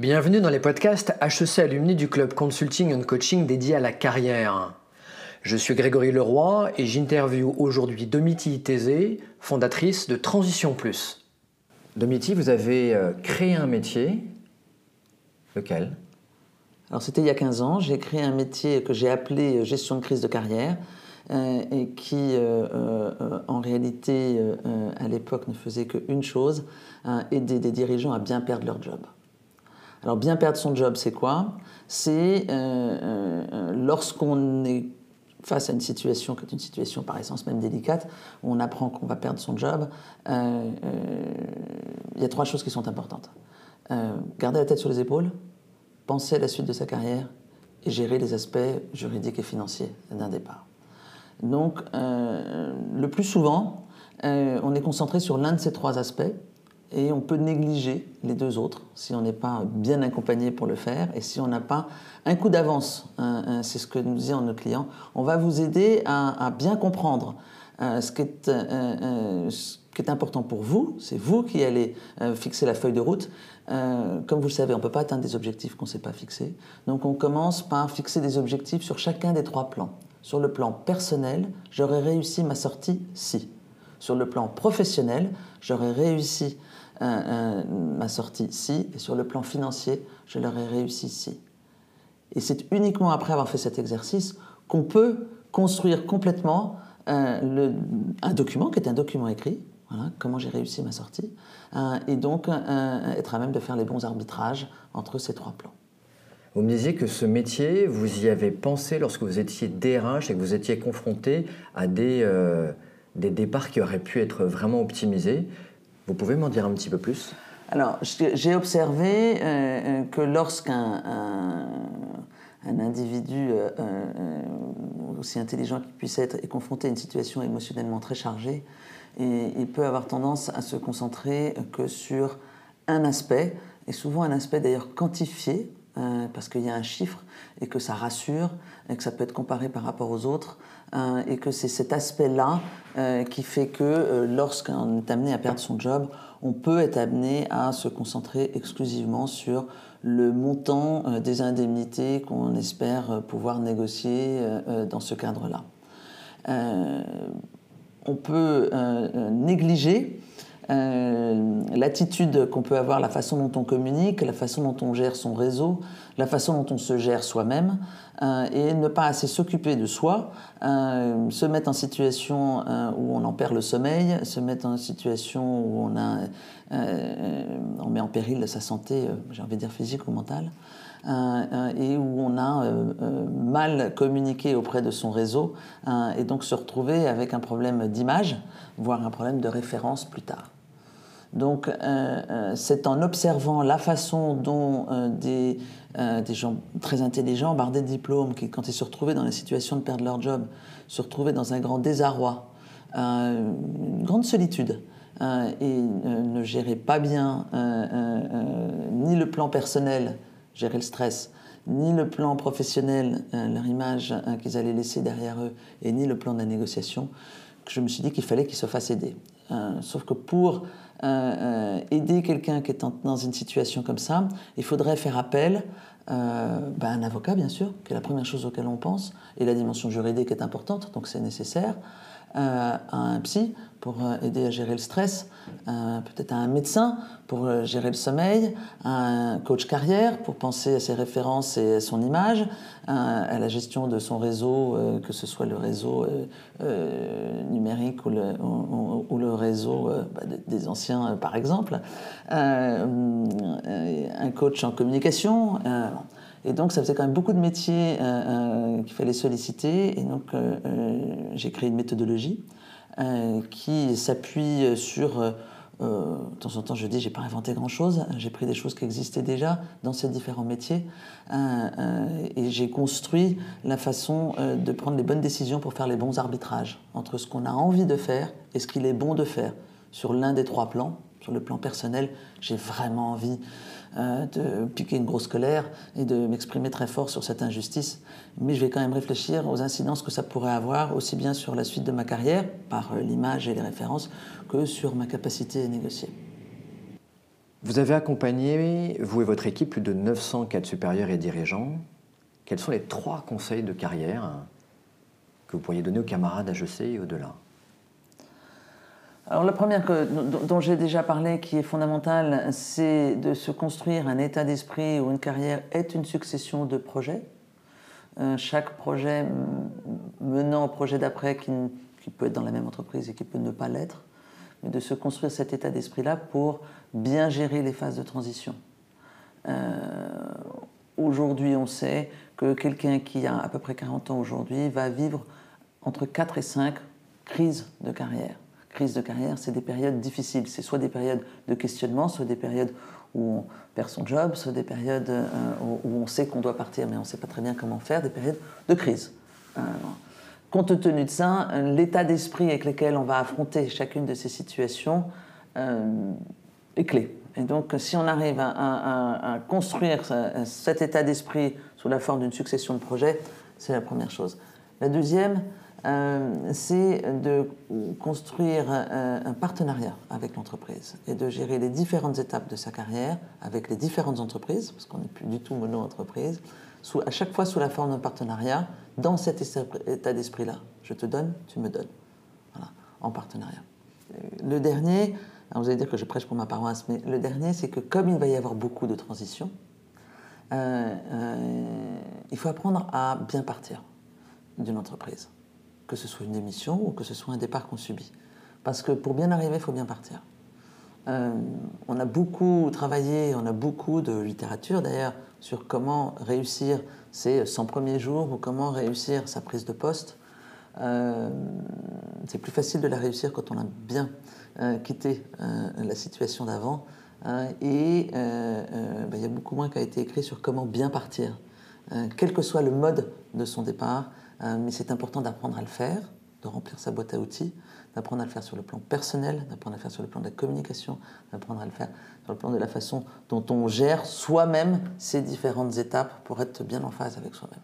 Bienvenue dans les podcasts HEC Alumni du club Consulting and Coaching dédié à la carrière. Je suis Grégory Leroy et j'interviewe aujourd'hui Domiti Thésée, fondatrice de Transition Plus. Domiti, vous avez euh, créé un métier. Lequel? Alors c'était il y a 15 ans, j'ai créé un métier que j'ai appelé euh, gestion de crise de carrière euh, et qui en réalité à l'époque ne faisait qu'une chose, aider des dirigeants à bien perdre leur job. Alors bien perdre son job, c'est quoi? C'est lorsqu'on est face à une situation qui est une situation par essence même délicate, où on apprend qu'on va perdre son job, euh, euh, il y a trois choses qui sont importantes. Euh, garder la tête sur les épaules, penser à la suite de sa carrière et gérer les aspects juridiques et financiers d'un départ. Donc, le plus souvent, on est concentré sur l'un de ces trois aspects et on peut négliger les deux autres si on n'est pas bien accompagné pour le faire et si on n'a pas un coup d'avance. Hein, hein, c'est ce que nous disons nos clients. On va vous aider à, bien comprendre euh, ce, qui est, euh, euh, ce, qui est, important pour vous. C'est vous qui allez fixer la feuille de route. comme vous le savez, on ne peut pas atteindre des objectifs qu'on ne sait pas fixer. Donc on commence par fixer des objectifs sur chacun des trois plans. Sur le plan personnel, j'aurais réussi ma sortie si. Sur le plan professionnel, j'aurais réussi ma sortie si, et sur le plan financier, je l'aurais réussi si. Et c'est uniquement après avoir fait cet exercice qu'on peut construire complètement euh, un document qui est un document écrit, comment j'ai réussi ma sortie, euh, et donc euh, être à même de faire les bons arbitrages entre ces trois plans. Vous me disiez que ce métier, vous y avez pensé lorsque vous étiez DRH et que vous étiez confronté à des, des départs qui auraient pu être vraiment optimisés. Vous pouvez m'en dire un petit peu plus? Alors, j'ai observé euh, euh, que lorsqu'un un, individu euh, aussi intelligent qu'il puisse être est confronté à une situation émotionnellement très chargée, il peut avoir tendance à se concentrer que sur un aspect, et souvent un aspect d'ailleurs quantifié, parce qu'il y a un chiffre et que ça rassure et que ça peut être comparé par rapport aux autres et que c'est cet aspect-là euh, qui fait que euh, lorsqu'on est amené à perdre son job, on peut être amené à se concentrer exclusivement sur le montant des indemnités qu'on espère pouvoir négocier dans ce cadre-là. on peut négliger l'attitude qu'on peut avoir, la façon dont on communique, la façon dont on gère son réseau, la façon dont on se gère soi-même, euh, et ne pas assez s'occuper de soi, euh, se mettre en situation euh, où on en perd le sommeil, se mettre en situation où on met en péril sa santé, j'ai envie de dire physique ou mentale. et où on a mal communiqué auprès de son réseau et donc se retrouver avec un problème d'image, voire un problème de référence plus tard. Donc c'est en observant la façon dont des euh, des gens très intelligents, bardés de diplômes, qui, quand ils se retrouvaient dans la situation de perdre leur job, se retrouvaient dans un grand désarroi, euh, une grande solitude, euh, et ne géraient pas bien ni le plan personnel, gérer le stress, ni le plan professionnel, leur image qu'ils allaient laisser derrière eux, et ni le plan de la négociation, que je me suis dit qu'il fallait qu'ils se fassent aider. sauf que pour euh, euh, aider quelqu'un qui est dans une situation comme ça, il faudrait faire appel euh, ben, à un avocat, bien sûr, qui est la première chose auquel on pense, et la dimension juridique est importante, donc c'est nécessaire. Euh, un psy pour euh, aider à gérer le stress, euh, peut-être un médecin pour gérer le sommeil, un coach carrière pour penser à ses références et à son image, à la gestion de son réseau, que ce soit le réseau numérique ou le, ou, le réseau bah, des anciens par exemple, un coach en communication. Et donc, ça faisait quand même beaucoup de métiers euh, euh, qu'il fallait solliciter. Et donc, euh, j'ai créé une méthodologie qui s'appuie sur. de temps en temps, je dis, j'ai pas inventé grand-chose. J'ai pris des choses qui existaient déjà dans ces différents métiers et j'ai construit la façon de prendre les bonnes décisions pour faire les bons arbitrages entre ce qu'on a envie de faire et ce qu'il est bon de faire sur l'un des trois plans. Sur le plan personnel, j'ai vraiment envie euh, de piquer une grosse colère et de m'exprimer très fort sur cette injustice. Mais je vais quand même réfléchir aux incidences que ça pourrait avoir, aussi bien sur la suite de ma carrière, par euh, l'image et les références, que sur ma capacité à négocier. Vous avez accompagné, vous et votre équipe, plus de 900 cadres supérieurs et dirigeants. Quels sont les trois conseils de carrière que vous pourriez donner aux camarades HEC et au-delà? Alors la première dont j'ai déjà parlé, qui est fondamentale, c'est de se construire un état d'esprit où une carrière est une succession de projets. Euh, chaque projet menant au projet d'après qui, qui, peut être dans la même entreprise et qui peut ne pas l'être, mais de se construire cet état d'esprit-là pour bien gérer les phases de transition. Euh, aujourd'hui, on sait que quelqu'un qui a à peu près 40 ans aujourd'hui va vivre entre 4 et 5 crises de carrière de carrière, c'est des périodes difficiles. C'est soit des périodes de questionnement, soit des périodes où on perd son job, soit des périodes euh, où on sait qu'on doit partir, mais on ne sait pas très bien comment faire, des périodes de crise. Euh, compte tenu de ça, l'état d'esprit avec lequel on va affronter chacune de ces situations euh, est clé. Et donc, si on arrive à, construire cet état d'esprit sous la forme d'une succession de projets, c'est la première chose. La deuxième, c'est de construire un, partenariat avec l'entreprise et de gérer les différentes étapes de sa carrière avec les différentes entreprises, parce qu'on n'est plus du tout mono-entreprise, à chaque fois sous la forme d'un partenariat, dans cet état d'esprit-là. Je te donne, tu me donnes. Voilà, en partenariat. Le dernier, vous allez dire que je prêche pour ma paroisse, mais le dernier, c'est que comme il va y avoir beaucoup de transitions, euh, euh, il faut apprendre à bien partir d'une entreprise que ce soit une émission ou que ce soit un départ qu'on subit. Parce que pour bien arriver, il faut bien partir. Euh, on a beaucoup travaillé, on a beaucoup de littérature d'ailleurs sur comment réussir ses 100 premiers jours ou comment réussir sa prise de poste. Euh, c'est plus facile de la réussir quand on a bien euh, quitté la situation d'avant. Et bah, il y a beaucoup moins qui a été écrit sur comment bien partir, quel que soit le mode de son départ, euh, mais c'est important d'apprendre à le faire, de remplir sa boîte à outils, d'apprendre à le faire sur le plan personnel, d'apprendre à le faire sur le plan de la communication, d'apprendre à le faire sur le plan de la façon dont on gère soi-même ces différentes étapes pour être bien en phase avec soi-même.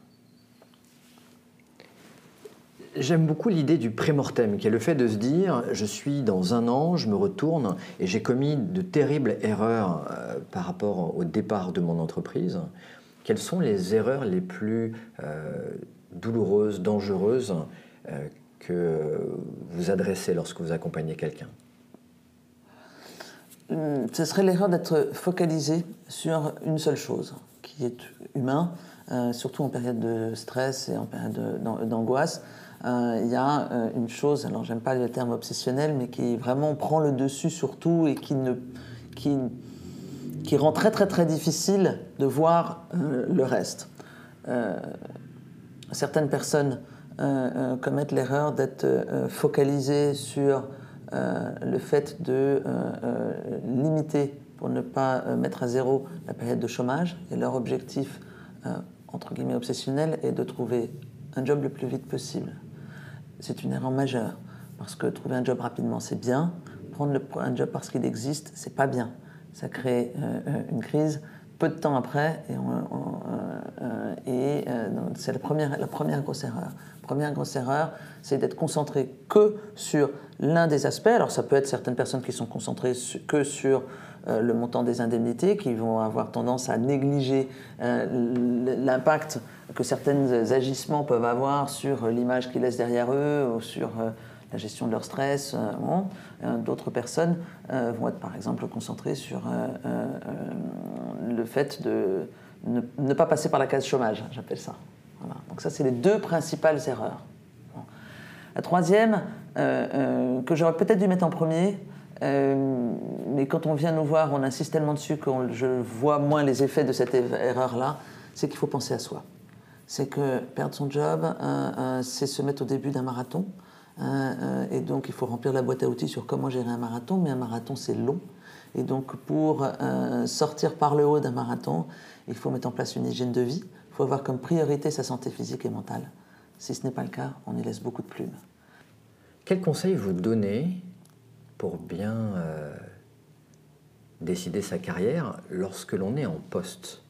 J'aime beaucoup l'idée du prémortem, qui est le fait de se dire je suis dans un an, je me retourne et j'ai commis de terribles erreurs euh, par rapport au départ de mon entreprise. Quelles sont les erreurs les plus euh, douloureuse, dangereuse euh, que vous adressez lorsque vous accompagnez quelqu'un hum, Ce serait l'erreur d'être focalisé sur une seule chose, qui est humain, euh, surtout en période de stress et en période d'angoisse. Euh, il y a une chose, alors j'aime pas le terme obsessionnel, mais qui vraiment prend le dessus sur tout et qui, ne, qui, qui rend très très très difficile de voir le reste certaines personnes euh, euh, commettent l'erreur d'être euh, focalisées sur le fait de limiter, pour ne pas mettre à zéro, la période de chômage. Et leur objectif, entre guillemets obsessionnel, est de trouver un job le plus vite possible. C'est une erreur majeure, parce que trouver un job rapidement, c'est bien. Prendre un job parce qu'il existe, c'est pas bien. Ça crée une crise peu de temps après, et, euh, et euh, c'est la première, la première grosse erreur. La première grosse erreur, c'est d'être concentré que sur l'un des aspects. Alors ça peut être certaines personnes qui sont concentrées que sur euh, le montant des indemnités, qui vont avoir tendance à négliger l'impact que certains agissements peuvent avoir sur l'image qu'ils laissent derrière eux ou sur la gestion de leur stress. Euh, euh, d'autres personnes euh, vont être par exemple concentrées sur le fait de ne, pas passer par la case chômage, j'appelle ça. Donc ça, c'est les deux principales erreurs. La troisième, que j'aurais peut-être dû mettre en premier, mais quand on vient nous voir, on insiste tellement dessus que je vois moins les effets de cette erreur-là, c'est qu'il faut penser à soi. C'est que perdre son job, c'est se mettre au début d'un marathon. Hein, euh, et donc, il faut remplir la boîte à outils sur comment gérer un marathon, mais un marathon, c'est long. Et donc, pour euh, sortir par le haut d'un marathon, il faut mettre en place une hygiène de vie. Il faut avoir comme priorité sa santé physique et mentale. Si ce n'est pas le cas, on y laisse beaucoup de plumes. Quel conseil vous donnez pour bien euh, décider sa carrière lorsque l'on est en poste?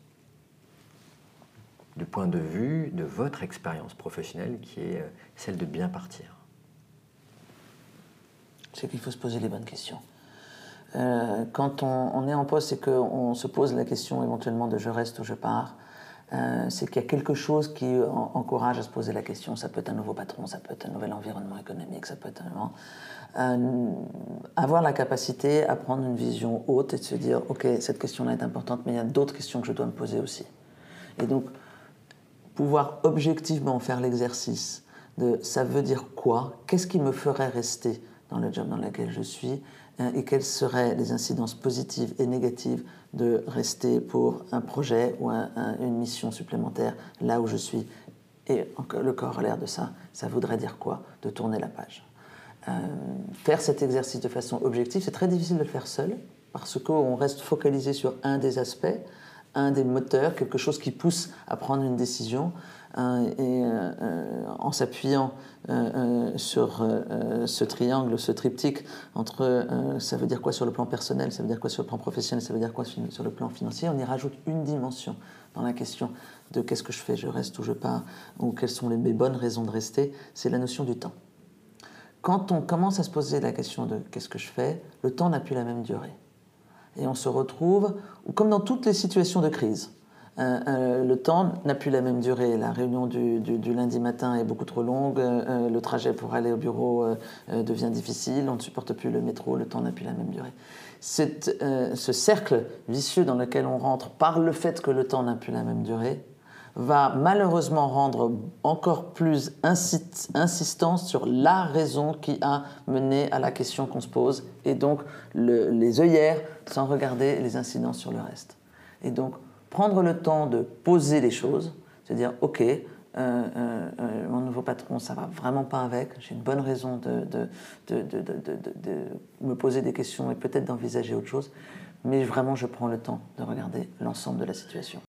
Du point de vue de votre expérience professionnelle qui est celle de bien partir c'est qu'il faut se poser les bonnes questions. Euh, quand on, est en poste et qu'on se pose la question éventuellement de je reste ou je pars, euh, c'est qu'il y a quelque chose qui encourage à se poser la question. Ça peut être un nouveau patron, ça peut être un nouvel environnement économique, ça peut être un, avoir la capacité à prendre une vision haute et de se dire ok cette question-là est importante, mais il y a d'autres questions que je dois me poser aussi. Et donc pouvoir objectivement faire l'exercice de ça veut dire quoi, qu'est-ce qui me ferait rester? Dans le job dans lequel je suis hein, et quelles seraient les incidences positives et négatives de rester pour un projet ou une mission supplémentaire là où je suis. Et le corollaire de ça, ça voudrait dire quoi De tourner la page? Euh, faire cet exercice de façon objective, c'est très difficile de le faire seul parce qu'on reste focalisé sur un des aspects, un des moteurs, quelque chose qui pousse à prendre une décision. Euh, et euh, en s'appuyant euh, sur ce triangle, ce triptyque entre ça veut dire quoi sur le plan personnel, ça veut dire quoi sur le plan professionnel, ça veut dire quoi sur le plan financier, on y rajoute une dimension dans la question de qu'est-ce que je fais, je reste ou je pars, ou quelles sont mes bonnes raisons de rester, c'est la notion du temps. Quand on commence à se poser la question de qu'est-ce que je fais, le temps n'a plus la même durée. Et on se retrouve, comme dans toutes les situations de crise, euh, euh, le temps n'a plus la même durée. La réunion du, lundi matin est beaucoup trop longue, euh, le trajet pour aller au bureau devient difficile, on ne supporte plus le métro, le temps n'a plus la même durée. ce cercle vicieux dans lequel on rentre par le fait que le temps n'a plus la même durée va malheureusement rendre encore plus insistance sur la raison qui a mené à la question qu'on se pose, et donc les œillères sans regarder les incidences sur le reste. Et donc prendre le temps de poser les choses, se dire ok, euh, euh, euh, mon nouveau patron, ça va vraiment pas avec, j'ai une bonne raison de, de, me poser des questions et peut-être d'envisager autre chose, mais vraiment je prends le temps de regarder l'ensemble de la situation.